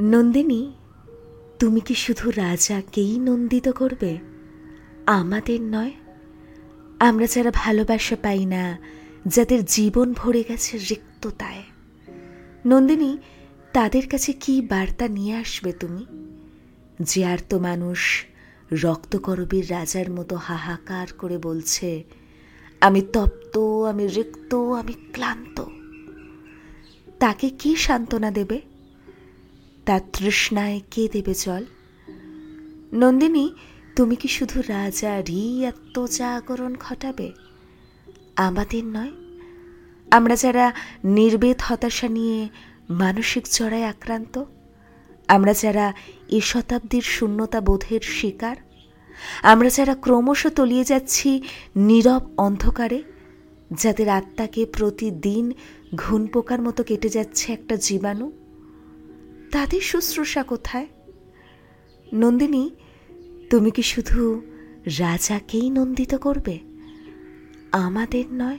নন্দিনী, তুমি কি শুধু রাজাকেই নন্দিত করবে? আমাদের নয়। আমরা যারা ভালোবাসা পাই না, যাদের জীবন ভরে গেছে রিক্ততায়। নন্দিনী, তাদের কাছে কি বার্তা নিয়ে আসবে তুমি? যে আর তো মানুষ, রক্তকরবীর রাজার মতো হাহাকার করে বলছে, আমি তপ্ত, আমি রিক্ত, আমি ক্লান্ত। তাকে কি সান্ত্বনা দেবে? তার তৃষ্ণায় কে দেবে জল? নন্দিনী, তুমি কি শুধু রাজারই এত জাগরণ ঘটাবে? আমাদের নয়। আমরা যারা নির্বেদ হতাশা নিয়ে মানসিক চড়ায় আক্রান্ত, আমরা যারা এ শতাব্দীর শূন্যতা বোধের শিকার, আমরা যারা ক্রমশ তলিয়ে যাচ্ছি নীরব অন্ধকারে, যাদের আত্মাকে প্রতিদিন ঘুন পোকার মতো কেটে যাচ্ছে একটা জীবাণু তাদের শুশ্রূষা কোথায়? নন্দিনী তুমি কি শুধু রাজাকেই নন্দিত করবে? আমাদের নয়